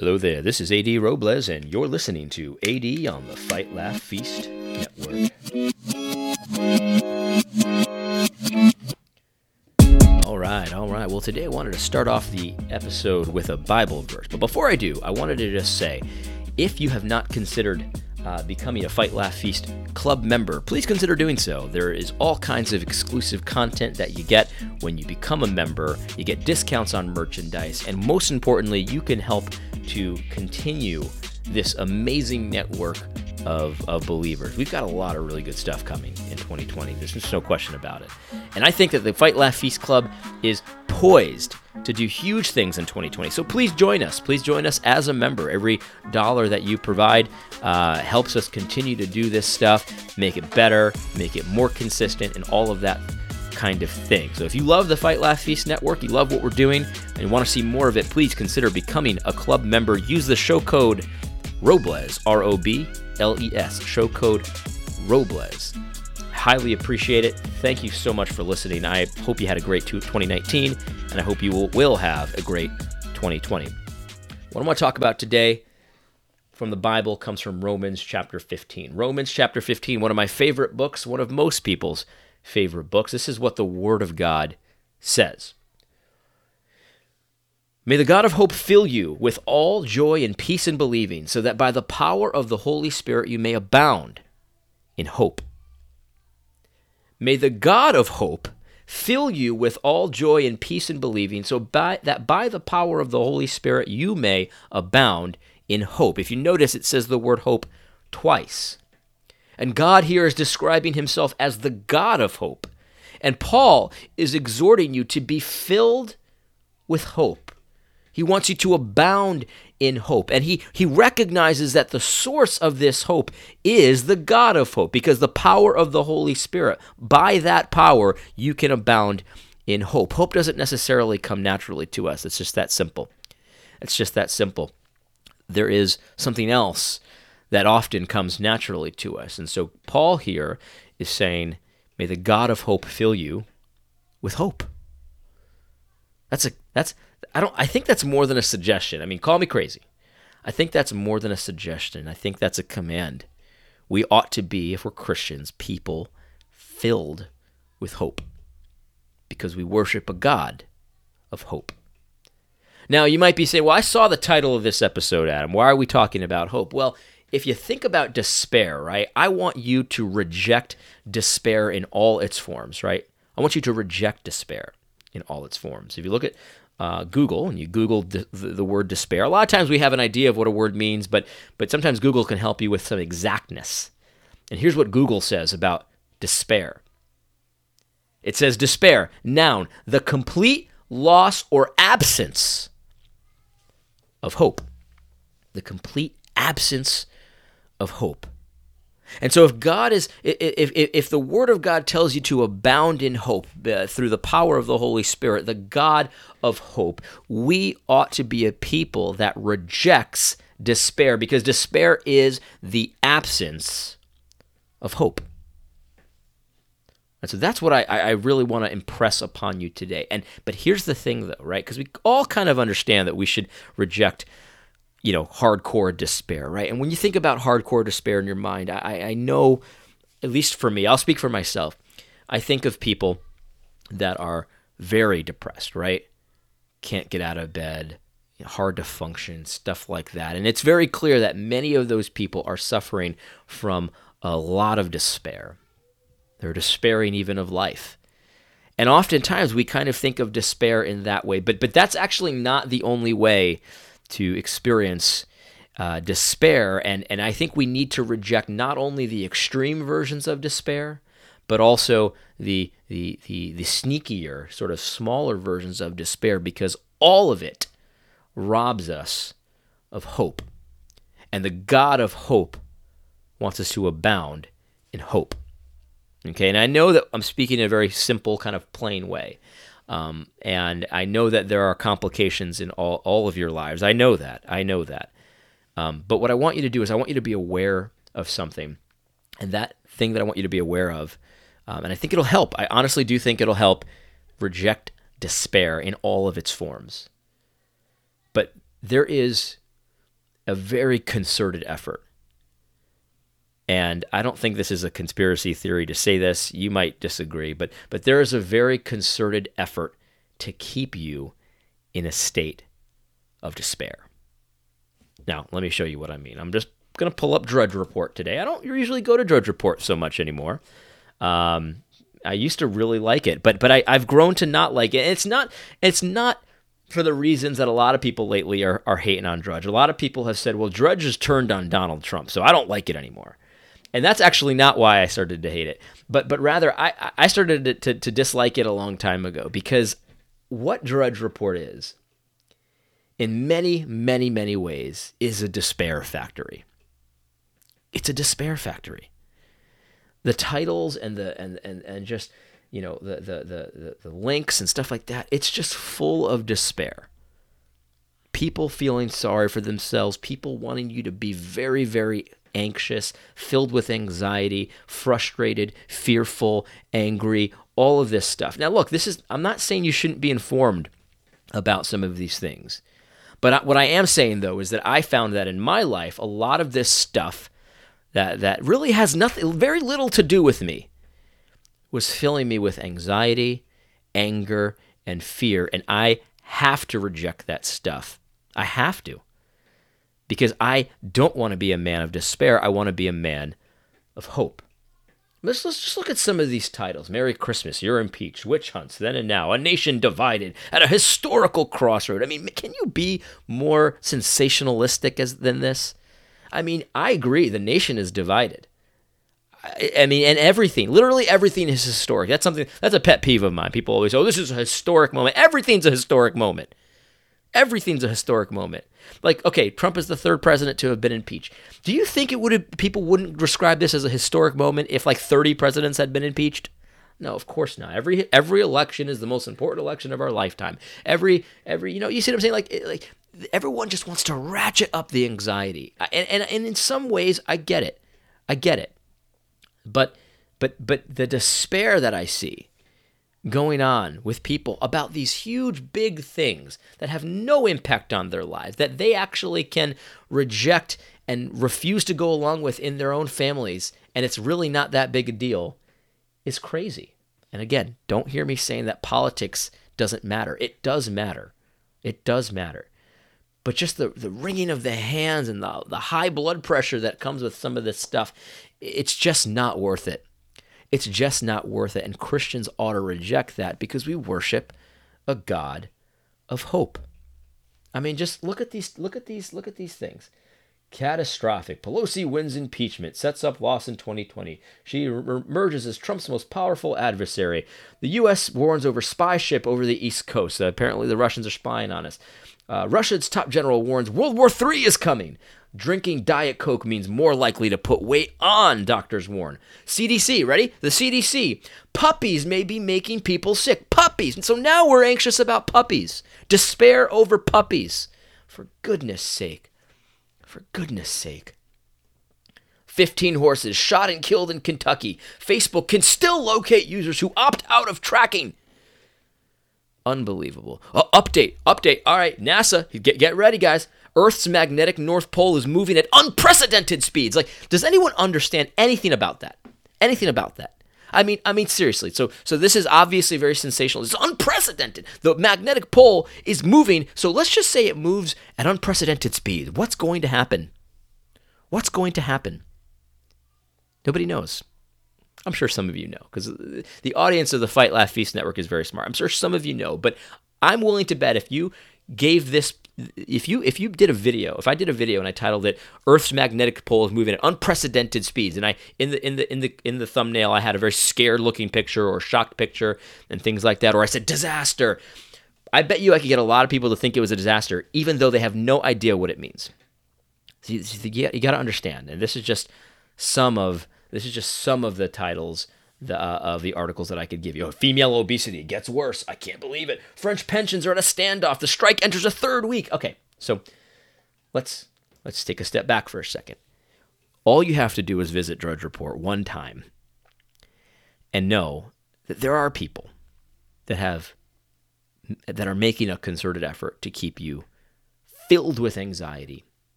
Hello there, this is AD Robles, and you're listening to AD on the Fight Laugh Feast Network. All right, all right. Well, today I wanted to start off the episode with a Bible verse. But before I do, I wanted to just say if you have not considered uh, becoming a Fight Laugh Feast club member, please consider doing so. There is all kinds of exclusive content that you get when you become a member. You get discounts on merchandise, and most importantly, you can help to continue this amazing network of, of believers. We've got a lot of really good stuff coming in 2020. There's just no question about it. And I think that the Fight Laugh Feast Club is poised to do huge things in 2020. So please join us. Please join us as a member. Every dollar that you provide uh, helps us continue to do this stuff, make it better, make it more consistent, and all of that kind of thing. So if you love the Fight Laugh Feast Network, you love what we're doing, and you want to see more of it, please consider becoming a club member. Use the show code Robles, R O B L E S, show code Robles. Highly appreciate it. Thank you so much for listening. I hope you had a great 2019, and I hope you will, have a great 2020. What I want to talk about today from the Bible comes from Romans chapter 15. Romans chapter 15, one of my favorite books, one of most people's favorite books. This is what the Word of God says. May the God of hope fill you with all joy and peace in believing, so that by the power of the Holy Spirit you may abound in hope. May the God of hope fill you with all joy and peace in believing, so by, that by the power of the Holy Spirit you may abound in hope. If you notice, it says the word hope twice. And God here is describing himself as the God of hope. And Paul is exhorting you to be filled with hope. He wants you to abound in hope. And he, he recognizes that the source of this hope is the God of hope because the power of the Holy Spirit. By that power, you can abound in hope. Hope doesn't necessarily come naturally to us, it's just that simple. It's just that simple. There is something else that often comes naturally to us. And so Paul here is saying, May the God of hope fill you with hope. That's a that's I don't I think that's more than a suggestion. I mean, call me crazy. I think that's more than a suggestion. I think that's a command. We ought to be, if we're Christians, people filled with hope because we worship a God of hope. Now, you might be saying, well, I saw the title of this episode, Adam. Why are we talking about hope? Well, if you think about despair, right, I want you to reject despair in all its forms, right? I want you to reject despair in all its forms. If you look at uh, Google and you Google the, the, word despair, a lot of times we have an idea of what a word means, but but sometimes Google can help you with some exactness. And here's what Google says about despair. It says despair, noun, the complete loss or absence of hope. The complete absence of hope. And so, if God is, if, if, if the Word of God tells you to abound in hope uh, through the power of the Holy Spirit, the God of hope, we ought to be a people that rejects despair because despair is the absence of hope. And so that's what I, I really want to impress upon you today. And but here's the thing though, right? Because we all kind of understand that we should reject you know, hardcore despair, right? And when you think about hardcore despair in your mind, I, I know, at least for me, I'll speak for myself. I think of people that are very depressed, right? Can't get out of bed, hard to function, stuff like that. And it's very clear that many of those people are suffering from a lot of despair. They're despairing even of life. And oftentimes we kind of think of despair in that way, but but that's actually not the only way to experience uh, despair. And, and I think we need to reject not only the extreme versions of despair, but also the, the, the, the sneakier, sort of smaller versions of despair, because all of it robs us of hope. And the God of hope wants us to abound in hope. Okay, and I know that I'm speaking in a very simple, kind of plain way. Um, and I know that there are complications in all, all of your lives. I know that. I know that. Um, but what I want you to do is I want you to be aware of something. And that thing that I want you to be aware of, um, and I think it'll help. I honestly do think it'll help reject despair in all of its forms. But there is a very concerted effort. And I don't think this is a conspiracy theory to say this. You might disagree, but but there is a very concerted effort to keep you in a state of despair. Now, let me show you what I mean. I'm just going to pull up Drudge Report today. I don't usually go to Drudge Report so much anymore. Um, I used to really like it, but but I, I've grown to not like it. It's not it's not for the reasons that a lot of people lately are, are hating on Drudge. A lot of people have said, well, Drudge has turned on Donald Trump, so I don't like it anymore. And that's actually not why I started to hate it, but but rather I, I started to, to, to dislike it a long time ago because what Drudge Report is, in many, many, many ways, is a despair factory. It's a despair factory. The titles and the and and, and just you know the, the the the the links and stuff like that, it's just full of despair. People feeling sorry for themselves, people wanting you to be very, very anxious, filled with anxiety, frustrated, fearful, angry, all of this stuff. Now, look, this is, I'm not saying you shouldn't be informed about some of these things. But what I am saying, though, is that I found that in my life, a lot of this stuff that, that really has nothing, very little to do with me, was filling me with anxiety, anger, and fear. And I have to reject that stuff. I have to. Because I don't want to be a man of despair. I want to be a man of hope. Let's, let's just look at some of these titles. Merry Christmas, You're Impeached, Witch Hunts, Then and Now, A Nation Divided, At a Historical Crossroad. I mean, can you be more sensationalistic as, than this? I mean, I agree, the nation is divided. I, I mean, and everything, literally everything is historic. That's something, that's a pet peeve of mine. People always, say, oh, this is a historic moment. Everything's a historic moment. Everything's a historic moment. Like, okay, Trump is the third president to have been impeached. Do you think it would have, people wouldn't describe this as a historic moment if like 30 presidents had been impeached? No, of course not. Every every election is the most important election of our lifetime. Every every you know, you see what I'm saying? Like like everyone just wants to ratchet up the anxiety. And and, and in some ways I get it. I get it. But but but the despair that I see going on with people about these huge, big things that have no impact on their lives, that they actually can reject and refuse to go along with in their own families, and it's really not that big a deal, is crazy. And again, don't hear me saying that politics doesn't matter. It does matter. It does matter. But just the, the wringing of the hands and the, the high blood pressure that comes with some of this stuff, it's just not worth it. It's just not worth it. And Christians ought to reject that because we worship a God of hope. I mean, just look at these, look at these, look at these things. Catastrophic. Pelosi wins impeachment, sets up loss in 2020. She emerges as Trump's most powerful adversary. The U.S. warns over spy ship over the East Coast. Uh, apparently, the Russians are spying on us. Uh, Russia's top general warns World War III is coming. Drinking Diet Coke means more likely to put weight on, doctors warn. CDC, ready? The CDC. Puppies may be making people sick. Puppies. And so now we're anxious about puppies. Despair over puppies. For goodness sake. For goodness sake. 15 horses shot and killed in Kentucky. Facebook can still locate users who opt out of tracking. Unbelievable. Uh, update, update. All right, NASA, get, get ready, guys. Earth's magnetic North Pole is moving at unprecedented speeds. Like, does anyone understand anything about that? Anything about that? I mean, I mean seriously. So, so this is obviously very sensational. It's unprecedented. The magnetic pole is moving. So let's just say it moves at unprecedented speed. What's going to happen? What's going to happen? Nobody knows. I'm sure some of you know because the audience of the Fight Laugh Feast Network is very smart. I'm sure some of you know, but I'm willing to bet if you gave this if you if you did a video if i did a video and i titled it earth's magnetic pole is moving at unprecedented speeds and i in the in the in the in the thumbnail i had a very scared looking picture or shocked picture and things like that or i said disaster. I bet you i could get a lot of people to think it was a disaster even though they have no idea what it means. So you, you got to understand and this is just some of this is just some of the titles the, uh, of the articles that I could give you. Female obesity gets worse. I can't believe it. French pensions are at a standoff. The strike enters a third week. Okay, so let's let's take a step back for a second. All you have to do is visit Drudge Report one time and know that there are people that have that are making a concerted effort to keep you filled with anxiety,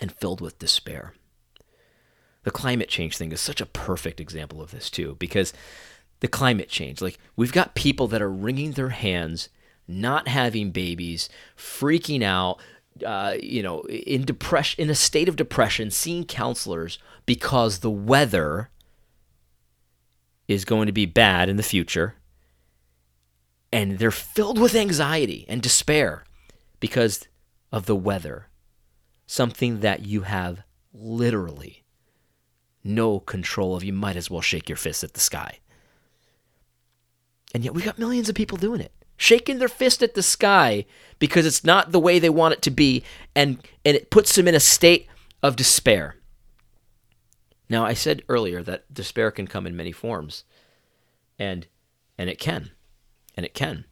and filled with despair. The climate change thing is such a perfect example of this, too, because the climate change, like we've got people that are wringing their hands, not having babies, freaking out, uh, you know, in depression, in a state of depression, seeing counselors because the weather is going to be bad in the future. And they're filled with anxiety and despair because of the weather, something that you have literally no control of. You might as well shake your fist at the sky. And yet we got millions of people doing it, shaking their fist at the sky because it's not the way they want it to be, and, and it puts them in a state of despair. Now, I said earlier that despair can come in many forms, and and it can, and it can.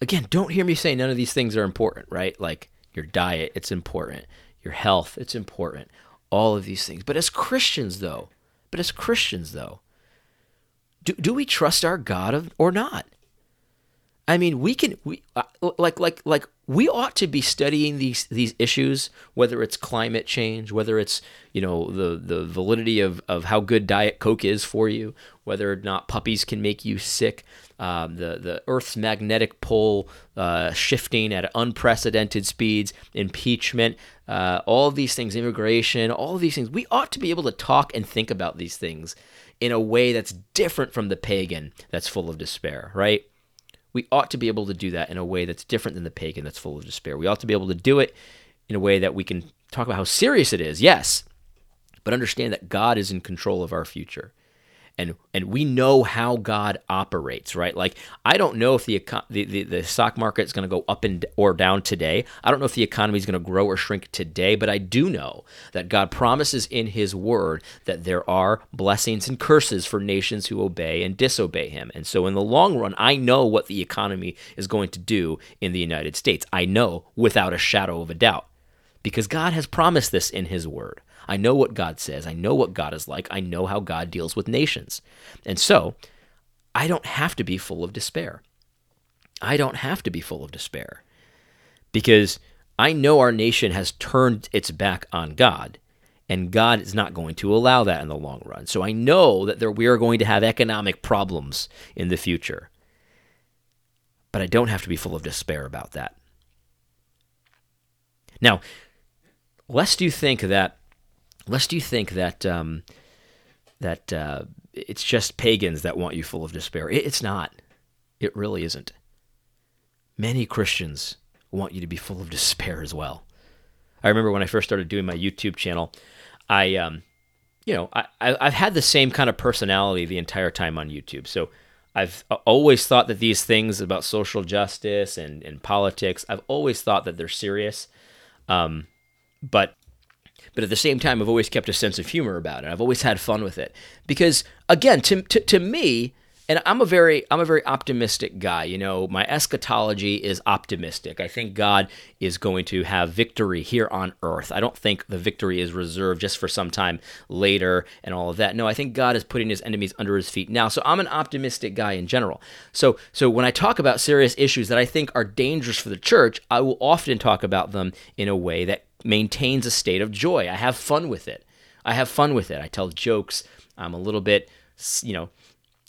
Again, don't hear me say none of these things are important, right? Like your diet, it's important. Your health, it's important. All of these things. But as Christians, though, but as Christians, though, do, do we trust our God or not? I mean, we can we uh, like like like we ought to be studying these these issues, whether it's climate change, whether it's you know the the validity of of how good Diet Coke is for you, whether or not puppies can make you sick, um, the the Earth's magnetic pole uh, shifting at unprecedented speeds, impeachment, uh, all these things, immigration, all these things. We ought to be able to talk and think about these things in a way that's different from the pagan that's full of despair, right? We ought to be able to do that in a way that's different than the pagan that's full of despair. We ought to be able to do it in a way that we can talk about how serious it is, yes, but understand that God is in control of our future and and we know how God operates, right? Like I don't know if the the, the, stock market is going to go up and or down today. I don't know if the economy is going to grow or shrink today, but I do know that God promises in His Word that there are blessings and curses for nations who obey and disobey Him. And so, in the long run, I know what the economy is going to do in the United States. I know without a shadow of a doubt because God has promised this in His Word. I know what God says. I know what God is like. I know how God deals with nations. And so I don't have to be full of despair. I don't have to be full of despair because I know our nation has turned its back on God. And God is not going to allow that in the long run. So I know that there, we are going to have economic problems in the future. But I don't have to be full of despair about that. Now, lest you think that lest you think that um, that uh, it's just pagans that want you full of despair. It's not. It really isn't. Many Christians want you to be full of despair as well. I remember when I first started doing my YouTube channel, I, um, you know, I, I've had the same kind of personality the entire time on YouTube. So I've always thought that these things about social justice and, and politics, I've always thought that they're serious. Um, but but at the same time, I've always kept a sense of humor about it. I've always had fun with it because, again, to, to, to me, and I'm a very I'm a very optimistic guy. You know, my eschatology is optimistic. I think God is going to have victory here on earth. I don't think the victory is reserved just for some time later and all of that. No, I think God is putting his enemies under his feet now. So I'm an optimistic guy in general. So so when I talk about serious issues that I think are dangerous for the church, I will often talk about them in a way that maintains a state of joy. I have fun with it. I have fun with it. I tell jokes. I'm a little bit, you know,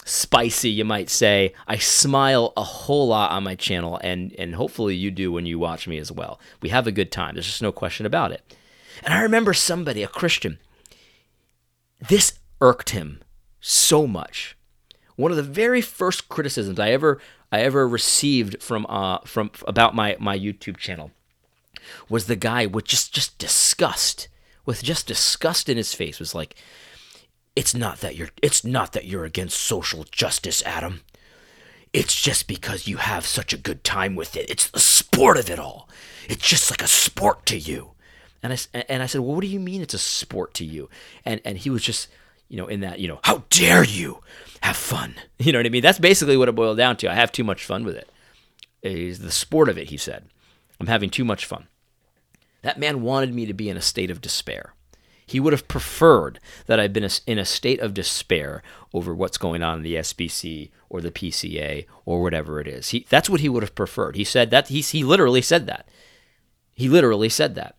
spicy, you might say. I smile a whole lot on my channel, and and hopefully you do when you watch me as well. We have a good time. There's just no question about it. And I remember somebody, a Christian, this irked him so much. One of the very first criticisms I ever I ever received from uh from about my my YouTube channel was the guy with just just disgust, with just disgust in his face, was like, "It's not that you're it's not that you're against social justice, Adam. It's just because you have such a good time with it. It's the sport of it all. It's just like a sport to you." And I and I said, "Well, what do you mean it's a sport to you?" And and he was just you know, in that, you know, how dare you have fun? You know what I mean? That's basically what it boiled down to. I have too much fun with it. it. Is the sport of it, he said. I'm having too much fun. That man wanted me to be in a state of despair. He would have preferred that I'd been in a state of despair over what's going on in the SBC or the PCA or whatever it is. He, that's what he would have preferred. He said that he, he literally said that. He literally said that.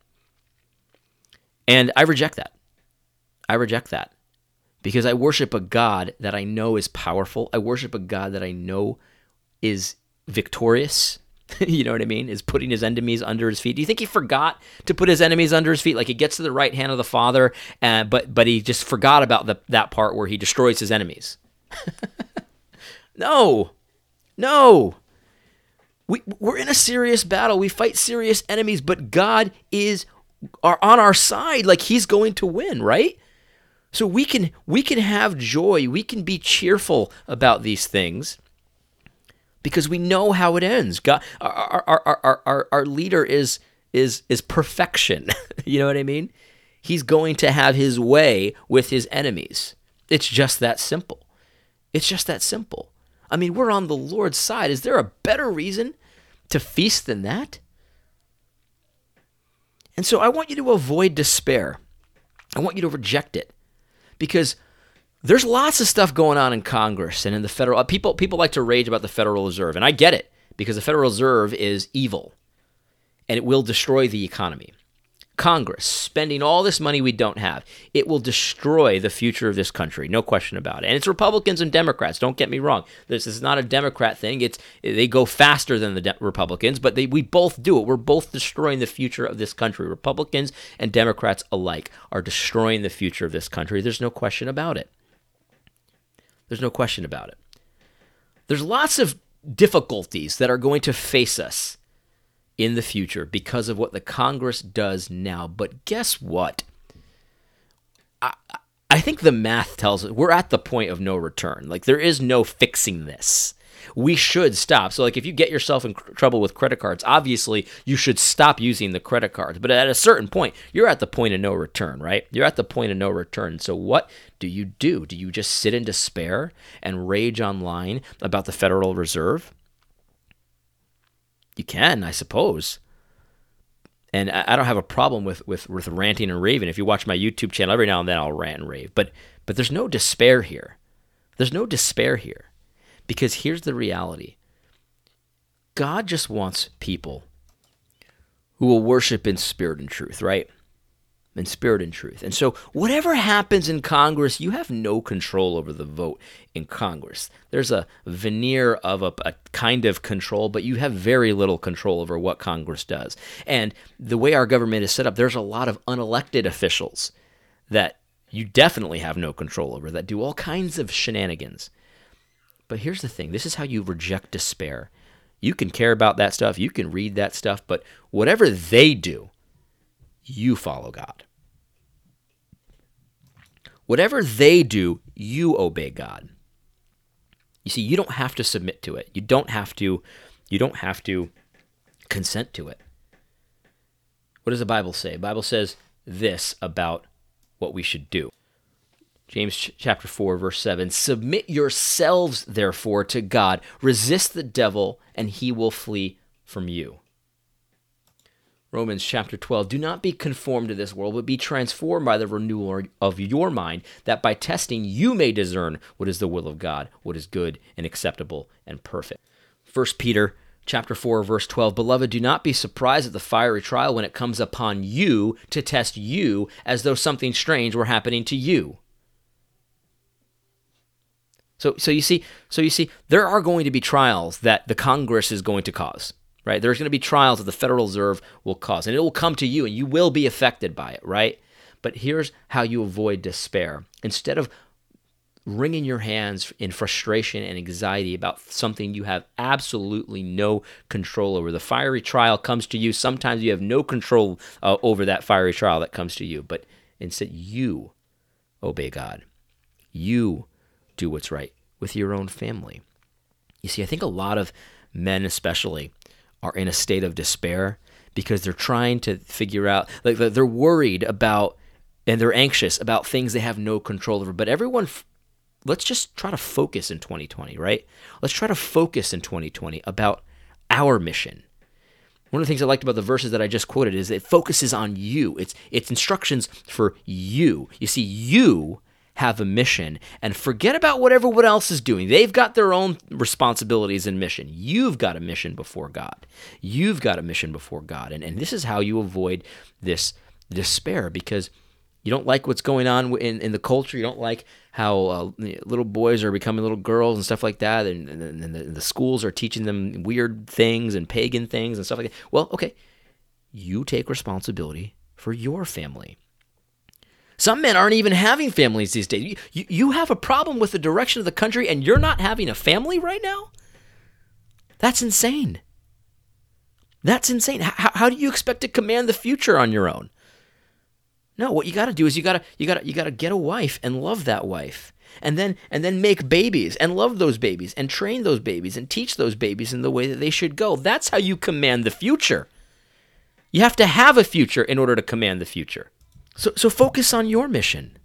And I reject that. I reject that because I worship a God that I know is powerful. I worship a God that I know is victorious. you know what I mean? Is putting his enemies under his feet. Do you think he forgot to put his enemies under his feet? Like he gets to the right hand of the Father, uh, but but he just forgot about the, that part where he destroys his enemies. no, no. We we're in a serious battle. We fight serious enemies, but God is are on our side. Like He's going to win, right? So we can we can have joy. We can be cheerful about these things because we know how it ends. God, our, our, our, our, our leader is, is, is perfection. you know what I mean? He's going to have his way with his enemies. It's just that simple. It's just that simple. I mean, we're on the Lord's side. Is there a better reason to feast than that? And so I want you to avoid despair. I want you to reject it because there's lots of stuff going on in Congress and in the federal uh, people people like to rage about the Federal Reserve and I get it because the Federal Reserve is evil and it will destroy the economy. Congress spending all this money we don't have, it will destroy the future of this country, no question about it. And it's Republicans and Democrats. Don't get me wrong. This is not a Democrat thing. It's they go faster than the de- Republicans, but they, we both do it. We're both destroying the future of this country. Republicans and Democrats alike are destroying the future of this country. There's no question about it. There's no question about it. There's lots of difficulties that are going to face us in the future because of what the Congress does now. But guess what? I, I think the math tells us we're at the point of no return. Like, there is no fixing this we should stop. So, like, if you get yourself in trouble with credit cards, obviously you should stop using the credit cards. But at a certain point, you're at the point of no return, right? You're at the point of no return. So, what do you do? Do you just sit in despair and rage online about the Federal Reserve? You can, I suppose. And I don't have a problem with, with, with ranting and raving. If you watch my YouTube channel, every now and then I'll rant and rave. But but there's no despair here. There's no despair here. Because here's the reality God just wants people who will worship in spirit and truth, right? In spirit and truth. And so, whatever happens in Congress, you have no control over the vote in Congress. There's a veneer of a, a, kind of control, but you have very little control over what Congress does. And the way our government is set up, there's a lot of unelected officials that you definitely have no control over that do all kinds of shenanigans. But here's the thing this is how you reject despair. You can care about that stuff, you can read that stuff, but whatever they do, you follow God. Whatever they do, you obey God. You see, you don't have to submit to it. You don't have to you don't have to consent to it. What does the Bible say? The Bible says this about what we should do. James chapter 4 verse 7 Submit yourselves therefore to God resist the devil and he will flee from you. Romans chapter 12 Do not be conformed to this world but be transformed by the renewal of your mind that by testing you may discern what is the will of God what is good and acceptable and perfect. 1 Peter chapter 4 verse 12 Beloved do not be surprised at the fiery trial when it comes upon you to test you as though something strange were happening to you so, so you see, so you see, there are going to be trials that the Congress is going to cause, right? There's going to be trials that the Federal Reserve will cause, and it will come to you, and you will be affected by it, right? But here's how you avoid despair. Instead of wringing your hands in frustration and anxiety about something you have absolutely no control over. The fiery trial comes to you. Sometimes you have no control uh, over that fiery trial that comes to you, but instead you obey God. You do what's right with your own family. You see, I think a lot of men, especially, are in a state of despair because they're trying to figure out, like, they're worried about and they're anxious about things they have no control over. But everyone, let's just try to focus in 2020, right? Let's try to focus in 2020 about our mission. One of the things I liked about the verses that I just quoted is it focuses on you. It's it's instructions for you. You see, you have a mission and forget about what everyone else is doing. They've got their own responsibilities and mission. You've got a mission before God. You've got a mission before God. And, and this is how you avoid this despair because you don't like what's going on in, in the culture. You don't like how uh, little boys are becoming little girls and stuff like that. And, and, and the, the schools are teaching them weird things and pagan things and stuff like that. Well, okay, you take responsibility for your family. Some men aren't even having families these days. You, you, have a problem with the direction of the country and you're not having a family right now? That's insane. That's insane. How, how do you expect to command the future on your own? No, what you got to do is you got to you got to you got to get a wife and love that wife. And then and then make babies and love those babies and train those babies and teach those babies in the way that they should go. That's how you command the future. You have to have a future in order to command the future. So so focus on your mission.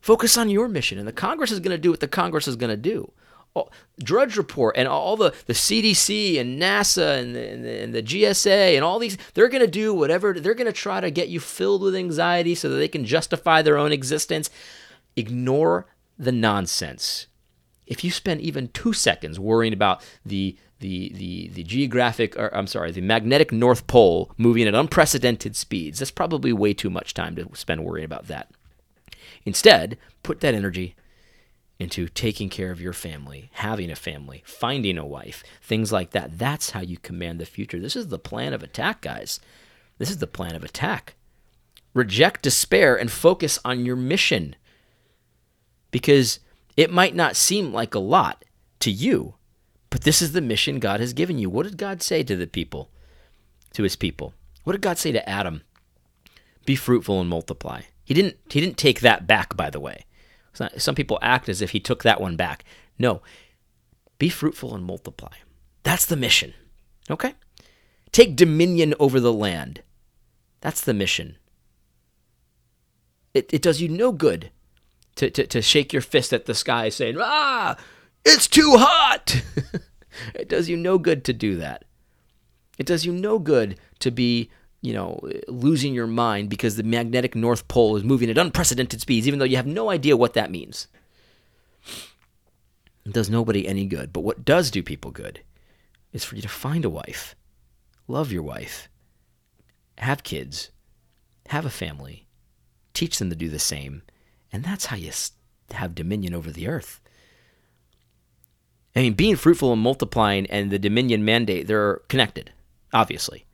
Focus on your mission and the Congress is going to do what the Congress is going to do all, Drudge Report and all the, the CDC and NASA and the, and the, and the GSA and all these, they're going to do whatever, they're going to try to get you filled with anxiety so that they can justify their own existence. Ignore the nonsense. If you spend even two seconds worrying about the the the the geographic or I'm sorry, the magnetic North Pole moving at unprecedented speeds, that's probably way too much time to spend worrying about that. Instead, put that energy into taking care of your family, having a family, finding a wife, things like that. That's how you command the future. This is the plan of attack, guys. This is the plan of attack. Reject despair and focus on your mission. Because it might not seem like a lot to you, but this is the mission God has given you. What did God say to the people, to his people? What did God say to Adam? Be fruitful and multiply. He didn't he didn't take that back by the way. Some people act as if he took that one back. No, be fruitful and multiply. That's the mission. Okay? Take dominion over the land. That's the mission. It, it does you no good to, to, to shake your fist at the sky saying, ah, it's too hot. it does you no good to do that. It does you no good to be you know, losing your mind because the magnetic North Pole is moving at unprecedented speeds, even though you have no idea what that means. It does nobody any good. But what does do people good is for you to find a wife, love your wife, have kids, have a family, teach them to do the same. And that's how you have dominion over the earth. I mean, being fruitful and multiplying and the dominion mandate, they're connected, obviously.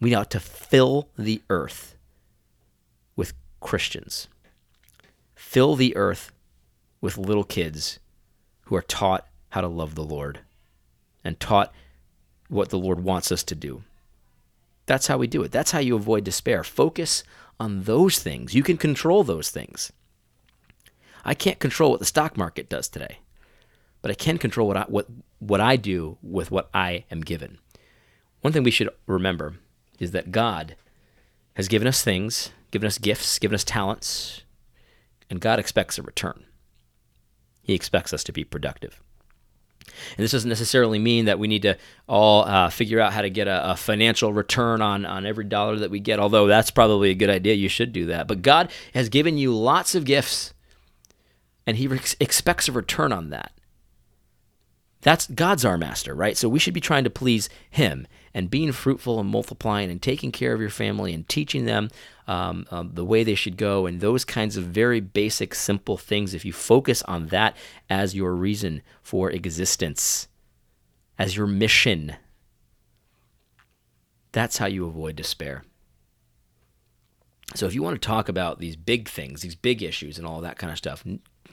We ought to fill the earth with Christians. Fill the earth with little kids who are taught how to love the Lord and taught what the Lord wants us to do. That's how we do it. That's how you avoid despair. Focus on those things. You can control those things. I can't control what the stock market does today, but I can control what I, what, what I do with what I am given. One thing we should remember is that God has given us things, given us gifts, given us talents, and God expects a return. He expects us to be productive. And this doesn't necessarily mean that we need to all uh, figure out how to get a, a, financial return on, on every dollar that we get, although that's probably a good idea. You should do that. But God has given you lots of gifts, and He re- expects a return on that. That's God's our master, right? So we should be trying to please Him and being fruitful and multiplying and taking care of your family and teaching them um, um, the way they should go and those kinds of very basic, simple things. If you focus on that as your reason for existence, as your mission, that's how you avoid despair. So if you want to talk about these big things, these big issues, and all that kind of stuff,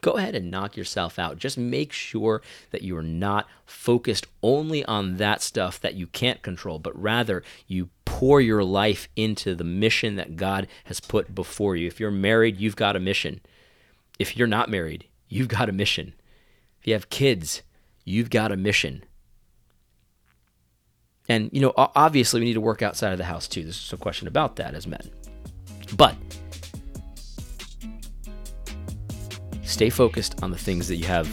go ahead and knock yourself out. Just make sure that you are not focused only on that stuff that you can't control, but rather you pour your life into the mission that God has put before you. If you're married, you've got a mission. If you're not married, you've got a mission. If you have kids, you've got a mission. And, you know, obviously we need to work outside of the house too. There's no question about that as men. But stay focused on the things that you have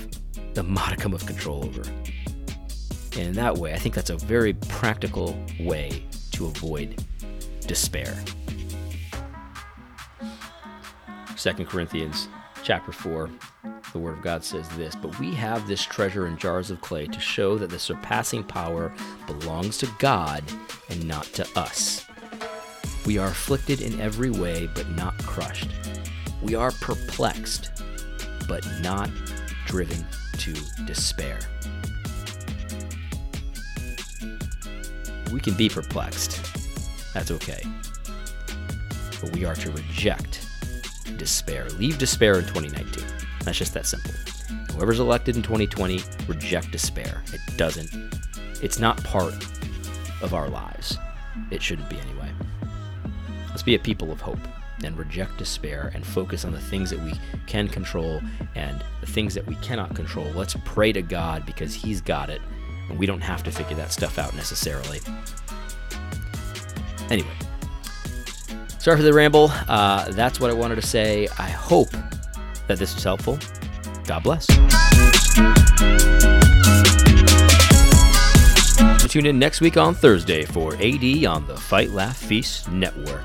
the modicum of control over. And in that way, I think that's a very practical way to avoid despair. 2 Corinthians chapter 4, the Word of God says this But we have this treasure in jars of clay to show that the surpassing power belongs to God and not to us. We are afflicted in every way, but not crushed. We are perplexed, but not driven to despair. We can be perplexed. That's okay. But we are to reject despair. Leave despair in 2019. That's just that simple. Whoever's elected in 2020, reject despair. It doesn't, it's not part of our lives. It shouldn't be anyway. Let's be a people of hope and reject despair and focus on the things that we can control and the things that we cannot control. Let's pray to God because He's got it and we don't have to figure that stuff out necessarily. Anyway, sorry for the ramble. Uh, that's what I wanted to say. I hope that this was helpful. God bless. Tune in next week on Thursday for AD on the Fight Laugh Feast Network.